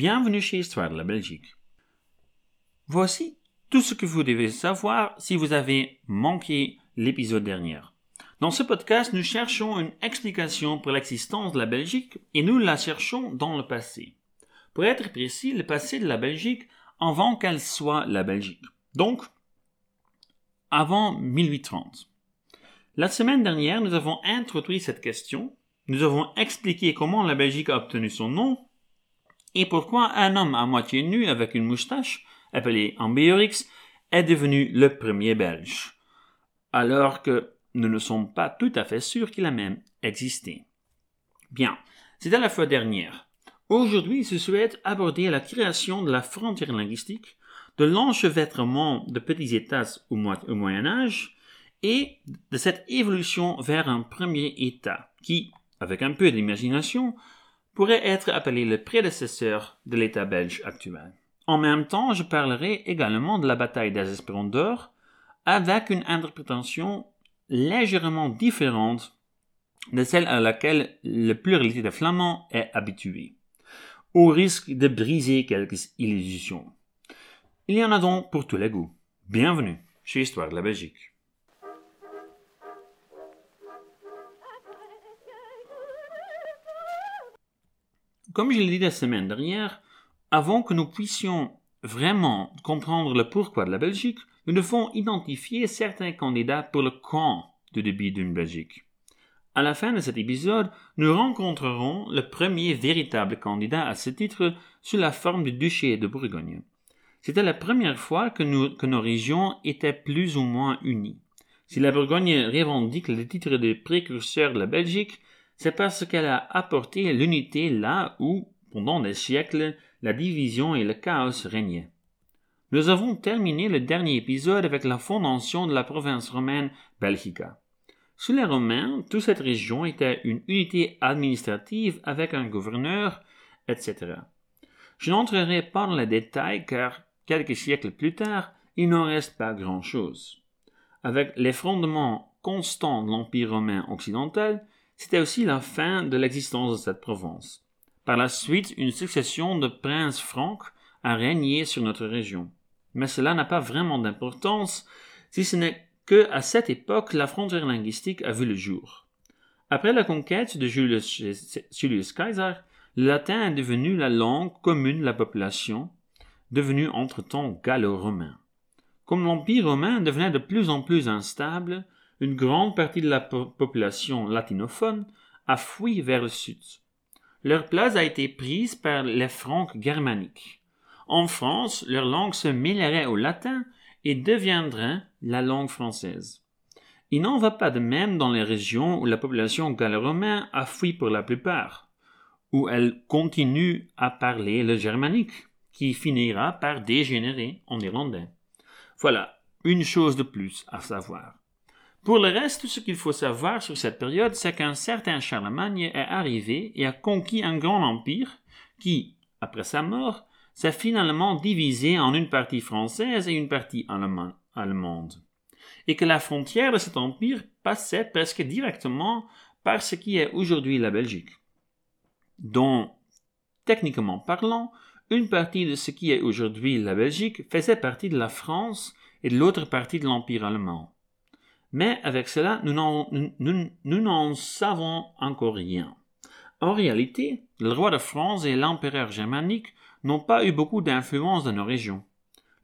Bienvenue chez Histoire de la Belgique. Voici tout ce que vous devez savoir si vous avez manqué l'épisode dernier. Dans ce podcast, nous cherchons une explication pour l'existence de la Belgique et nous la cherchons dans le passé. Pour être précis, le passé de la Belgique avant qu'elle soit la Belgique. Donc, avant 1830. La semaine dernière, nous avons introduit cette question, nous avons expliqué comment la Belgique a obtenu son nom et pourquoi un homme à moitié nu avec une moustache, appelé Ambiorix, est devenu le premier Belge, alors que nous ne sommes pas tout à fait sûrs qu'il a même existé? Bien, c'était la fois dernière. Aujourd'hui, je souhaite aborder la création de la frontière linguistique, de l'enchevêtrement de petits États au, Moyen Âge, et de cette évolution vers un premier État, qui, avec un peu d'imagination, pourrait être appelé le prédécesseur de l'État belge actuel. En même temps, je parlerai également de la bataille des Espérandeurs, avec une interprétation légèrement différente de celle à laquelle la pluralité des Flamands est habituée, au risque de briser quelques illusions. Il y en a donc pour tous les goûts. Bienvenue chez Histoire de la Belgique. Comme je l'ai dit la semaine dernière, avant que nous puissions vraiment comprendre le pourquoi de la Belgique, nous devons identifier certains candidats pour le camp de début d'une Belgique. À la fin de cet épisode, nous rencontrerons le premier véritable candidat à ce titre sous la forme du duché de Bourgogne. C'était la première fois que, nos régions étaient plus ou moins unies. Si la Bourgogne revendique le titre de précurseur de la Belgique, c'est parce qu'elle a apporté l'unité là où, pendant des siècles, la division et le chaos régnaient. Nous avons terminé le dernier épisode avec la fondation de la province romaine Belgica. Sous les Romains, toute cette région était une unité administrative avec un gouverneur, etc. Je n'entrerai pas dans les détails car quelques siècles plus tard, il n'en reste pas grand-chose. Avec l'effondrement constant de l'Empire romain occidental, c'était aussi la fin de l'existence de cette province. Par la suite, une succession de princes francs a régné sur notre région. Mais cela n'a pas vraiment d'importance, si ce n'est que à cette époque la frontière linguistique a vu le jour. Après la conquête de Julius, Julius Caesar, le latin est devenu la langue commune de la population, devenue entre-temps gallo-romain. Comme l'Empire romain devenait de plus en plus instable, une grande partie de la population latinophone a fui vers le sud. Leur place a été prise par les Francs germaniques. En France, leur langue se mêlerait au latin et deviendrait la langue française. Il n'en va pas de même dans les régions où la population gallo-romaine a fui pour la plupart, où elle continue à parler le germanique, qui finira par dégénérer en irlandais. Voilà, une chose de plus à savoir. Pour le reste, ce qu'il faut savoir sur cette période, c'est qu'un certain Charlemagne est arrivé et a conquis un grand empire qui, après sa mort, s'est finalement divisé en une partie française et une partie allemande, et que la frontière de cet empire passait presque directement par ce qui est aujourd'hui la Belgique, dont, techniquement parlant, une partie de ce qui est aujourd'hui la Belgique faisait partie de la France et de l'autre partie de l'empire allemand. Mais avec cela, nous n'en savons encore rien. En réalité, le roi de France et l'empereur germanique n'ont pas eu beaucoup d'influence dans nos régions.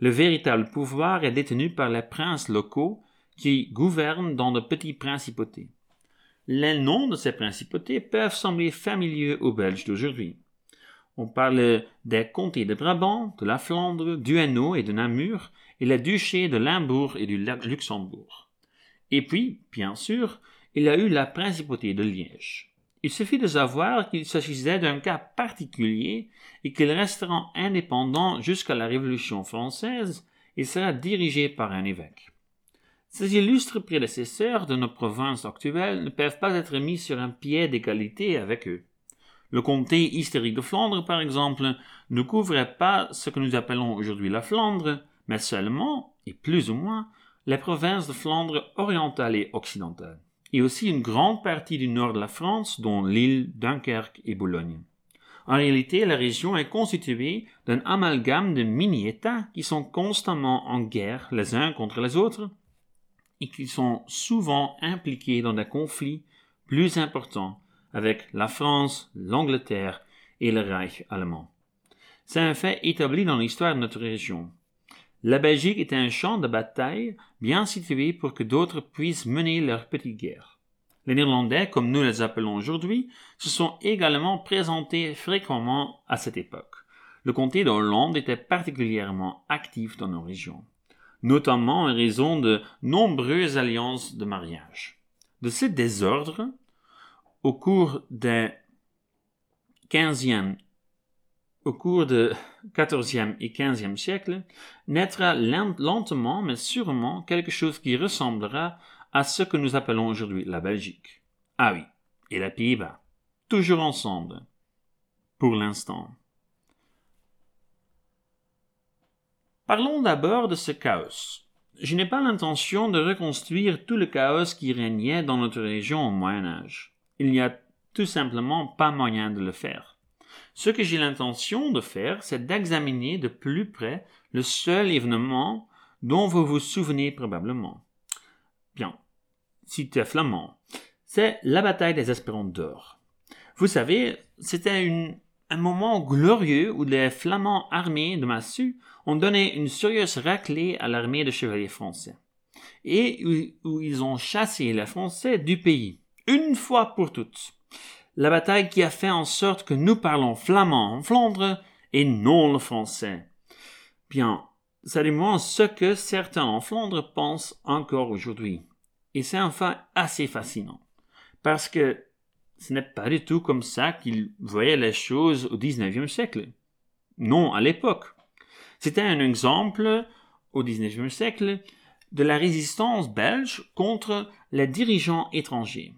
Le véritable pouvoir est détenu par les princes locaux qui gouvernent dans de petites principautés. Les noms de ces principautés peuvent sembler familiers aux Belges d'aujourd'hui. On parle des comtés de Brabant, de la Flandre, du Hainaut et de Namur, et les duchés de Limbourg et du Luxembourg. Et puis, bien sûr, il a eu la principauté de Liège. Il suffit de savoir qu'il s'agissait d'un cas particulier et qu'il restera indépendant jusqu'à la Révolution française et sera dirigé par un évêque. Ces illustres prédécesseurs de nos provinces actuelles ne peuvent pas être mis sur un pied d'égalité avec eux. Le comté historique de Flandre, par exemple, ne couvrait pas ce que nous appelons aujourd'hui la Flandre, mais seulement, et plus ou moins, les provinces de Flandre orientale et occidentale, et aussi une grande partie du nord de la France, dont l'île, Dunkerque et Boulogne. En réalité, la région est constituée d'un amalgame de mini-États qui sont constamment en guerre les uns contre les autres et qui sont souvent impliqués dans des conflits plus importants avec la France, l'Angleterre et le Reich allemand. C'est un fait établi dans l'histoire de notre région. La Belgique était un champ de bataille bien situé pour que d'autres puissent mener leur petite guerre. Les Néerlandais, comme nous les appelons aujourd'hui, se sont également présentés fréquemment à cette époque. Le comté de Hollande était particulièrement actif dans nos régions, notamment en raison de nombreuses alliances de mariage. De ce désordre, au cours des 15e au cours du XIVe et XVe siècle, naîtra lentement mais sûrement quelque chose qui ressemblera à ce que nous appelons aujourd'hui la Belgique. Ah oui, et les Pays-Bas. Toujours ensemble. Pour l'instant. Parlons d'abord de ce chaos. Je n'ai pas l'intention de reconstruire tout le chaos qui régnait dans notre région au Moyen Âge. Il n'y a tout simplement pas moyen de le faire. Ce que j'ai l'intention de faire, c'est d'examiner de plus près le seul événement dont vous vous souvenez probablement. Bien, si tu es flamand, c'est la bataille des Espérantes d'Or. Vous savez, c'était un moment glorieux où les flamands armés de massue ont donné une sérieuse raclée à l'armée de chevaliers français. Et où ils ont chassé les Français du pays, une fois pour toutes la bataille qui a fait en sorte que nous parlons flamand en Flandre et non le français. Bien, ça démontre ce que certains en Flandre pensent encore aujourd'hui. Et c'est enfin assez fascinant. Parce que ce n'est pas du tout comme ça qu'ils voyaient les choses au XIXe siècle. Non, à l'époque. C'était un exemple, au XIXe siècle, de la résistance belge contre les dirigeants étrangers.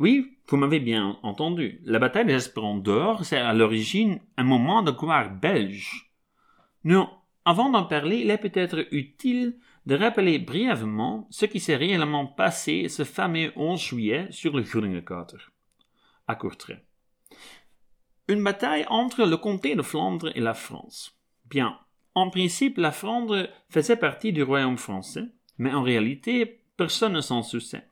Oui, vous m'avez bien entendu. La bataille des d'Or, c'est à l'origine un moment de gloire belge. Non, avant d'en parler, il est peut-être utile de rappeler brièvement ce qui s'est réellement passé ce fameux 11 juillet sur le Groningenkater. À Courtrai. Une bataille entre le comté de Flandre et la France. Bien, en principe, la Flandre faisait partie du royaume français, mais en réalité, personne ne s'en souciait.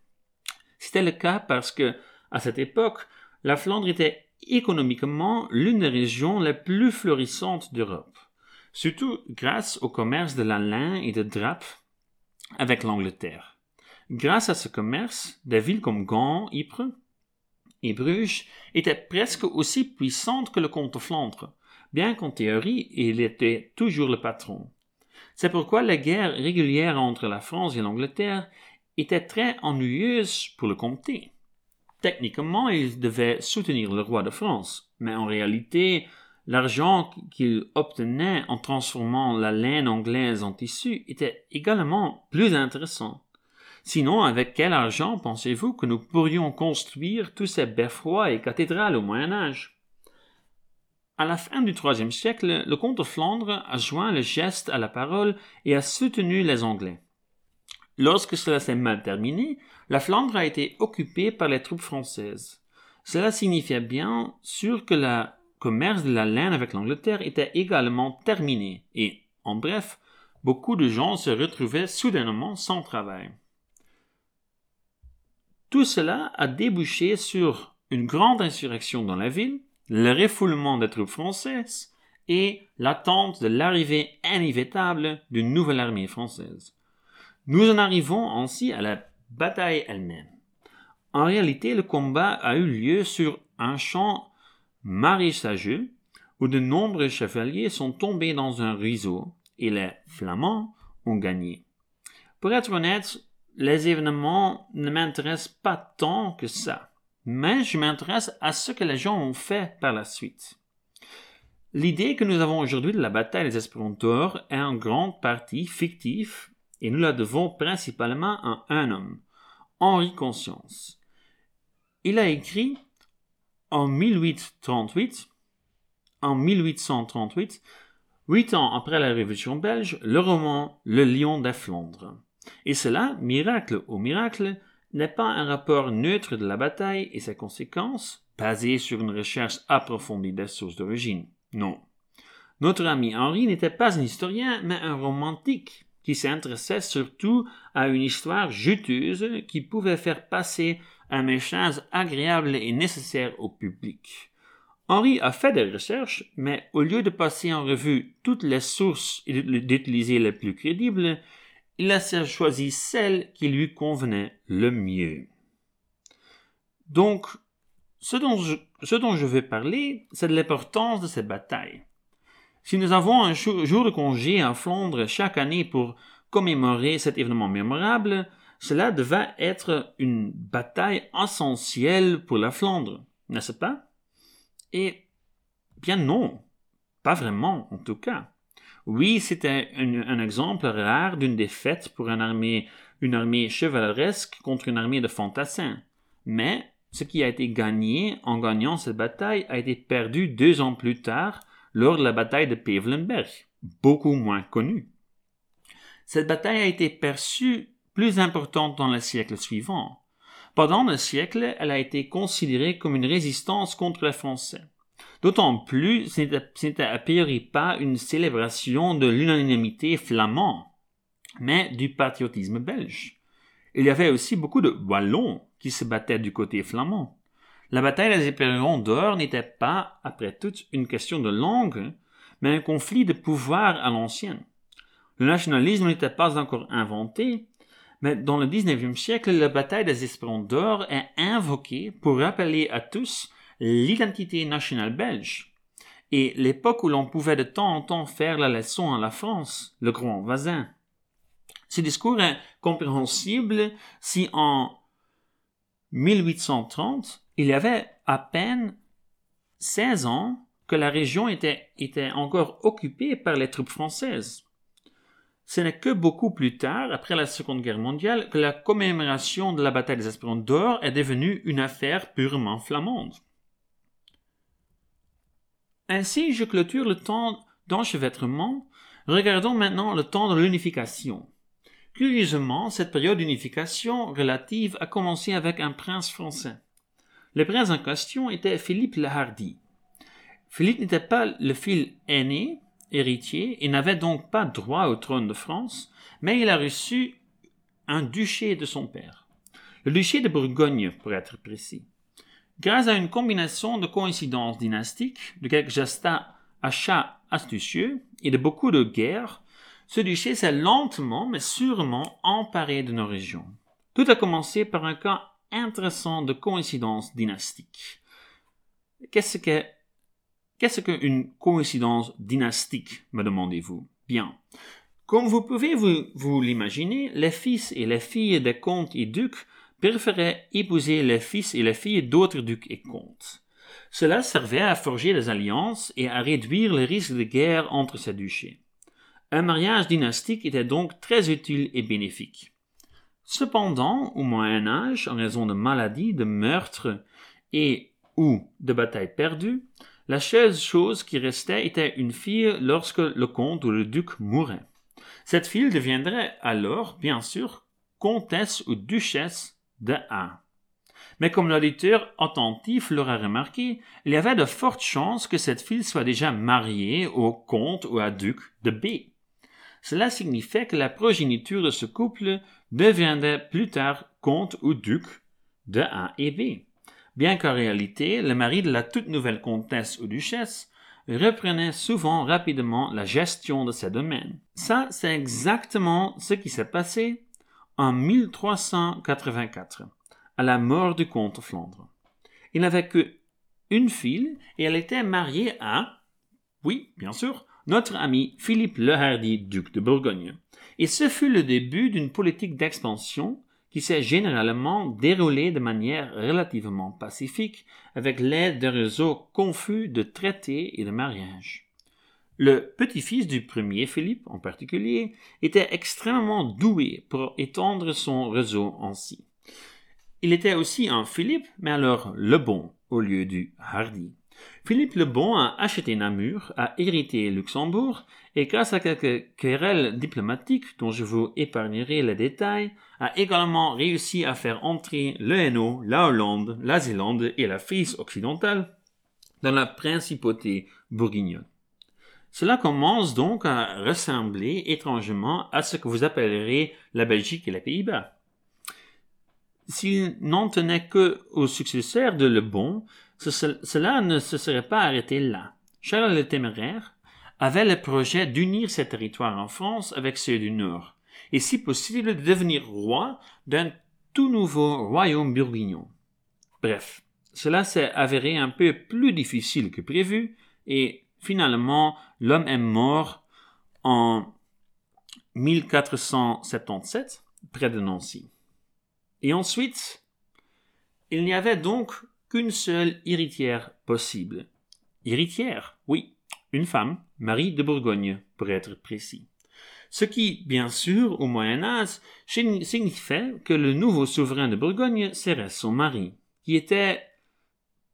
C'était le cas parce que, à cette époque, la Flandre était économiquement l'une des régions les plus florissantes d'Europe, surtout grâce au commerce de la lin et de drap avec l'Angleterre. Grâce à ce commerce, des villes comme Gand, Ypres et Bruges étaient presque aussi puissantes que le comte de Flandre, bien qu'en théorie il était toujours le patron. C'est pourquoi la guerre régulière entre la France et l'Angleterre était très ennuyeuse pour le comté. Techniquement, il devait soutenir le roi de France, mais en réalité, l'argent qu'il obtenait en transformant la laine anglaise en tissu était également plus intéressant. Sinon, avec quel argent pensez-vous que nous pourrions construire tous ces beffrois et cathédrales au Moyen Âge? À la fin du IIIe siècle, le comte de Flandre a joint le geste à la parole et a soutenu les Anglais. Lorsque cela s'est mal terminé, la Flandre a été occupée par les troupes françaises. Cela signifiait bien sûr que le commerce de la laine avec l'Angleterre était également terminé et, en bref, beaucoup de gens se retrouvaient soudainement sans travail. Tout cela a débouché sur une grande insurrection dans la ville, le refoulement des troupes françaises et l'attente de l'arrivée inévitable d'une nouvelle armée française. Nous en arrivons ainsi à la bataille elle-même. En réalité, le combat a eu lieu sur un champ maréchageux où de nombreux chevaliers sont tombés dans un ruisseau et les Flamands ont gagné. Pour être honnête, les événements ne m'intéressent pas tant que ça, mais je m'intéresse à ce que les gens ont fait par la suite. L'idée que nous avons aujourd'hui de la bataille des Espérantos est en grande partie fictive et nous la devons principalement à un homme, Henri Conscience. Il a écrit en 1838, en 1838, huit ans après la Révolution belge, le roman Le Lion des Flandres. Et cela, miracle au miracle, n'est pas un rapport neutre de la bataille et ses conséquences, basé sur une recherche approfondie des sources d'origine. Non. Notre ami Henri n'était pas un historien, mais un romantique qui s'intéressait surtout à une histoire juteuse qui pouvait faire passer un message agréable et nécessaire au public. Henri a fait des recherches, mais au lieu de passer en revue toutes les sources et d'utiliser les plus crédibles, il a choisi celles qui lui convenaient le mieux. Donc, ce dont je, ce dont je vais parler, c'est de l'importance de ces batailles. Si nous avons un jour de congé à Flandre chaque année pour commémorer cet événement mémorable, cela devait être une bataille essentielle pour la Flandre, n'est-ce pas? Et bien non, pas vraiment en tout cas. Oui, c'était un, exemple rare d'une défaite pour une armée, une armée chevaleresque contre une armée de fantassins. Mais ce qui a été gagné en gagnant cette bataille a été perdu deux ans plus tard lors de la bataille de Pevelenberg, beaucoup moins connue. Cette bataille a été perçue plus importante dans le siècle suivant. Pendant le siècle, elle a été considérée comme une résistance contre les Français. D'autant plus, ce n'était a priori pas une célébration de l'unanimité flamand, mais du patriotisme belge. Il y avait aussi beaucoup de Wallons qui se battaient du côté flamand. La bataille des éperons d'or n'était pas, après tout, une question de langue, mais un conflit de pouvoir à l'ancienne. Le nationalisme n'était pas encore inventé, mais dans le XIXe siècle, la bataille des Espérons d'Or est invoquée pour rappeler à tous l'identité nationale belge et l'époque où l'on pouvait de temps en temps faire la leçon à la France, le grand voisin. Ce discours est compréhensible si en 1830, il y avait à peine 16 ans que la région était, était encore occupée par les troupes françaises. Ce n'est que beaucoup plus tard, après la Seconde Guerre mondiale, que la commémoration de la bataille des Espérons d'Or est devenue une affaire purement flamande. Ainsi, je clôture le temps d'enchevêtrement. Regardons maintenant le temps de l'unification. Curieusement, cette période d'unification relative a commencé avec un prince français. Le prince en question était Philippe le Hardy. Philippe n'était pas le fils aîné, héritier et n'avait donc pas droit au trône de France, mais il a reçu un duché de son père. Le duché de Bourgogne, pour être précis. Grâce à une combinaison de coïncidences dynastiques, de quelques achats astucieux et de beaucoup de guerres, ce duché s'est lentement mais sûrement emparé de nos régions. Tout a commencé par un cas intéressant de coïncidence dynastique. Qu'est-ce que Qu'est-ce qu'une coïncidence dynastique, me demandez-vous? Bien. Comme vous pouvez vous, vous l'imaginer, les fils et les filles des comtes et ducs préféraient épouser les fils et les filles d'autres ducs et comtes. Cela servait à forger des alliances et à réduire le risque de guerre entre ces duchés. Un mariage dynastique était donc très utile et bénéfique. Cependant, au Moyen Âge, en raison de maladies, de meurtres et ou de batailles perdues, la seule chose qui restait était une fille lorsque le comte ou le duc mourait. Cette fille deviendrait alors, bien sûr, comtesse ou duchesse de A. Mais comme l'auditeur attentif l'aura remarqué, il y avait de fortes chances que cette fille soit déjà mariée au comte ou à duc de B. Cela signifiait que la progéniture de ce couple deviendrait plus tard comte ou duc de A et B bien qu'en réalité, le mari de la toute nouvelle comtesse ou duchesse reprenait souvent rapidement la gestion de ses domaines. Ça, c'est exactement ce qui s'est passé en 1384, à la mort du comte Flandre. Il n'avait que une fille et elle était mariée à, oui, bien sûr, notre ami Philippe le Hardy, duc de Bourgogne. Et ce fut le début d'une politique d'expansion qui s'est généralement déroulé de manière relativement pacifique avec l'aide d'un réseau confus de traités et de mariages. Le petit-fils du premier Philippe, en particulier, était extrêmement doué pour étendre son réseau ainsi. Il était aussi un Philippe, mais alors le bon au lieu du hardi. Philippe le Bon a acheté Namur, a hérité Luxembourg, et grâce à quelques querelles diplomatiques dont je vous épargnerai les détails, a également réussi à faire entrer le Hainaut, la Hollande, la Zélande et la Frise occidentale dans la principauté bourguignonne. Cela commence donc à ressembler étrangement à ce que vous appellerez la Belgique et les Pays-Bas. S'il n'en tenait que au successeur de Le Cela ne se serait pas arrêté là. Charles le Téméraire avait le projet d'unir ses territoires en France avec ceux du Nord, et si possible de devenir roi d'un tout nouveau royaume bourguignon. Bref, cela s'est avéré un peu plus difficile que prévu, et finalement l'homme est mort en 1477 près de Nancy. Et ensuite, il n'y avait donc qu'une seule héritière possible. Héritière, oui, une femme, Marie de Bourgogne, pour être précis. Ce qui, bien sûr, au Moyen Âge, signifiait que le nouveau souverain de Bourgogne serait son mari, qui était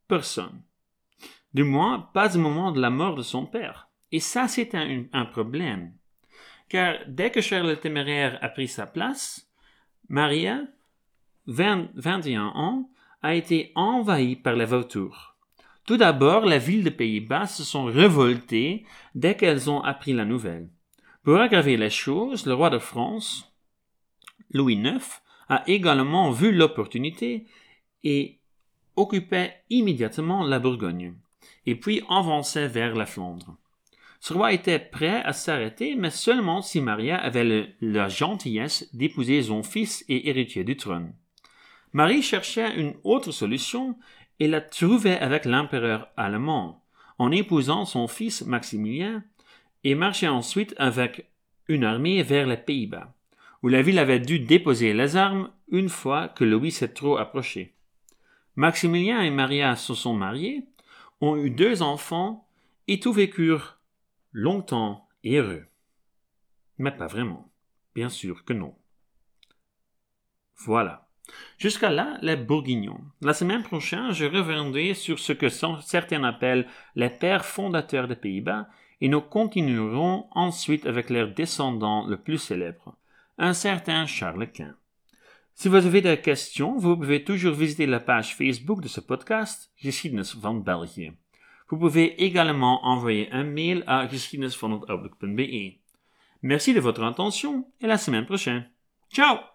personne. Du moins, pas au moment de la mort de son père. Et ça, c'est un, problème. Car dès que Charles le Téméraire a pris sa place, Maria, 20, 21 ans, a été envahie par les vautours. Tout d'abord, les villes des Pays-Bas se sont révoltées dès qu'elles ont appris la nouvelle. Pour aggraver les choses, le roi de France, Louis IX, a également vu l'opportunité et occupait immédiatement la Bourgogne, et puis avançait vers la Flandre. Ce roi était prêt à s'arrêter, mais seulement si Maria avait la gentillesse d'épouser son fils et héritier du trône. Marie cherchait une autre solution et la trouvait avec l'empereur allemand, en épousant son fils Maximilien, et marchait ensuite avec une armée vers les Pays-Bas, où la ville avait dû déposer les armes une fois que Louis s'est trop approché. Maximilien et Maria se sont mariés, ont eu deux enfants, et tout vécurent longtemps et heureux. Mais pas vraiment. Bien sûr que non. Voilà. Jusqu'à là, les Bourguignons. La semaine prochaine, je reviendrai sur ce que certains appellent les pères fondateurs des Pays-Bas et nous continuerons ensuite avec leur descendant le plus célèbre, un certain Charles Quint. Si vous avez des questions, vous pouvez toujours visiter la page Facebook de ce podcast, Geschiedenis van België. Vous pouvez également envoyer un mail à geschiedenisvanoutloutlook.be. Merci de votre attention et la semaine prochaine. Ciao!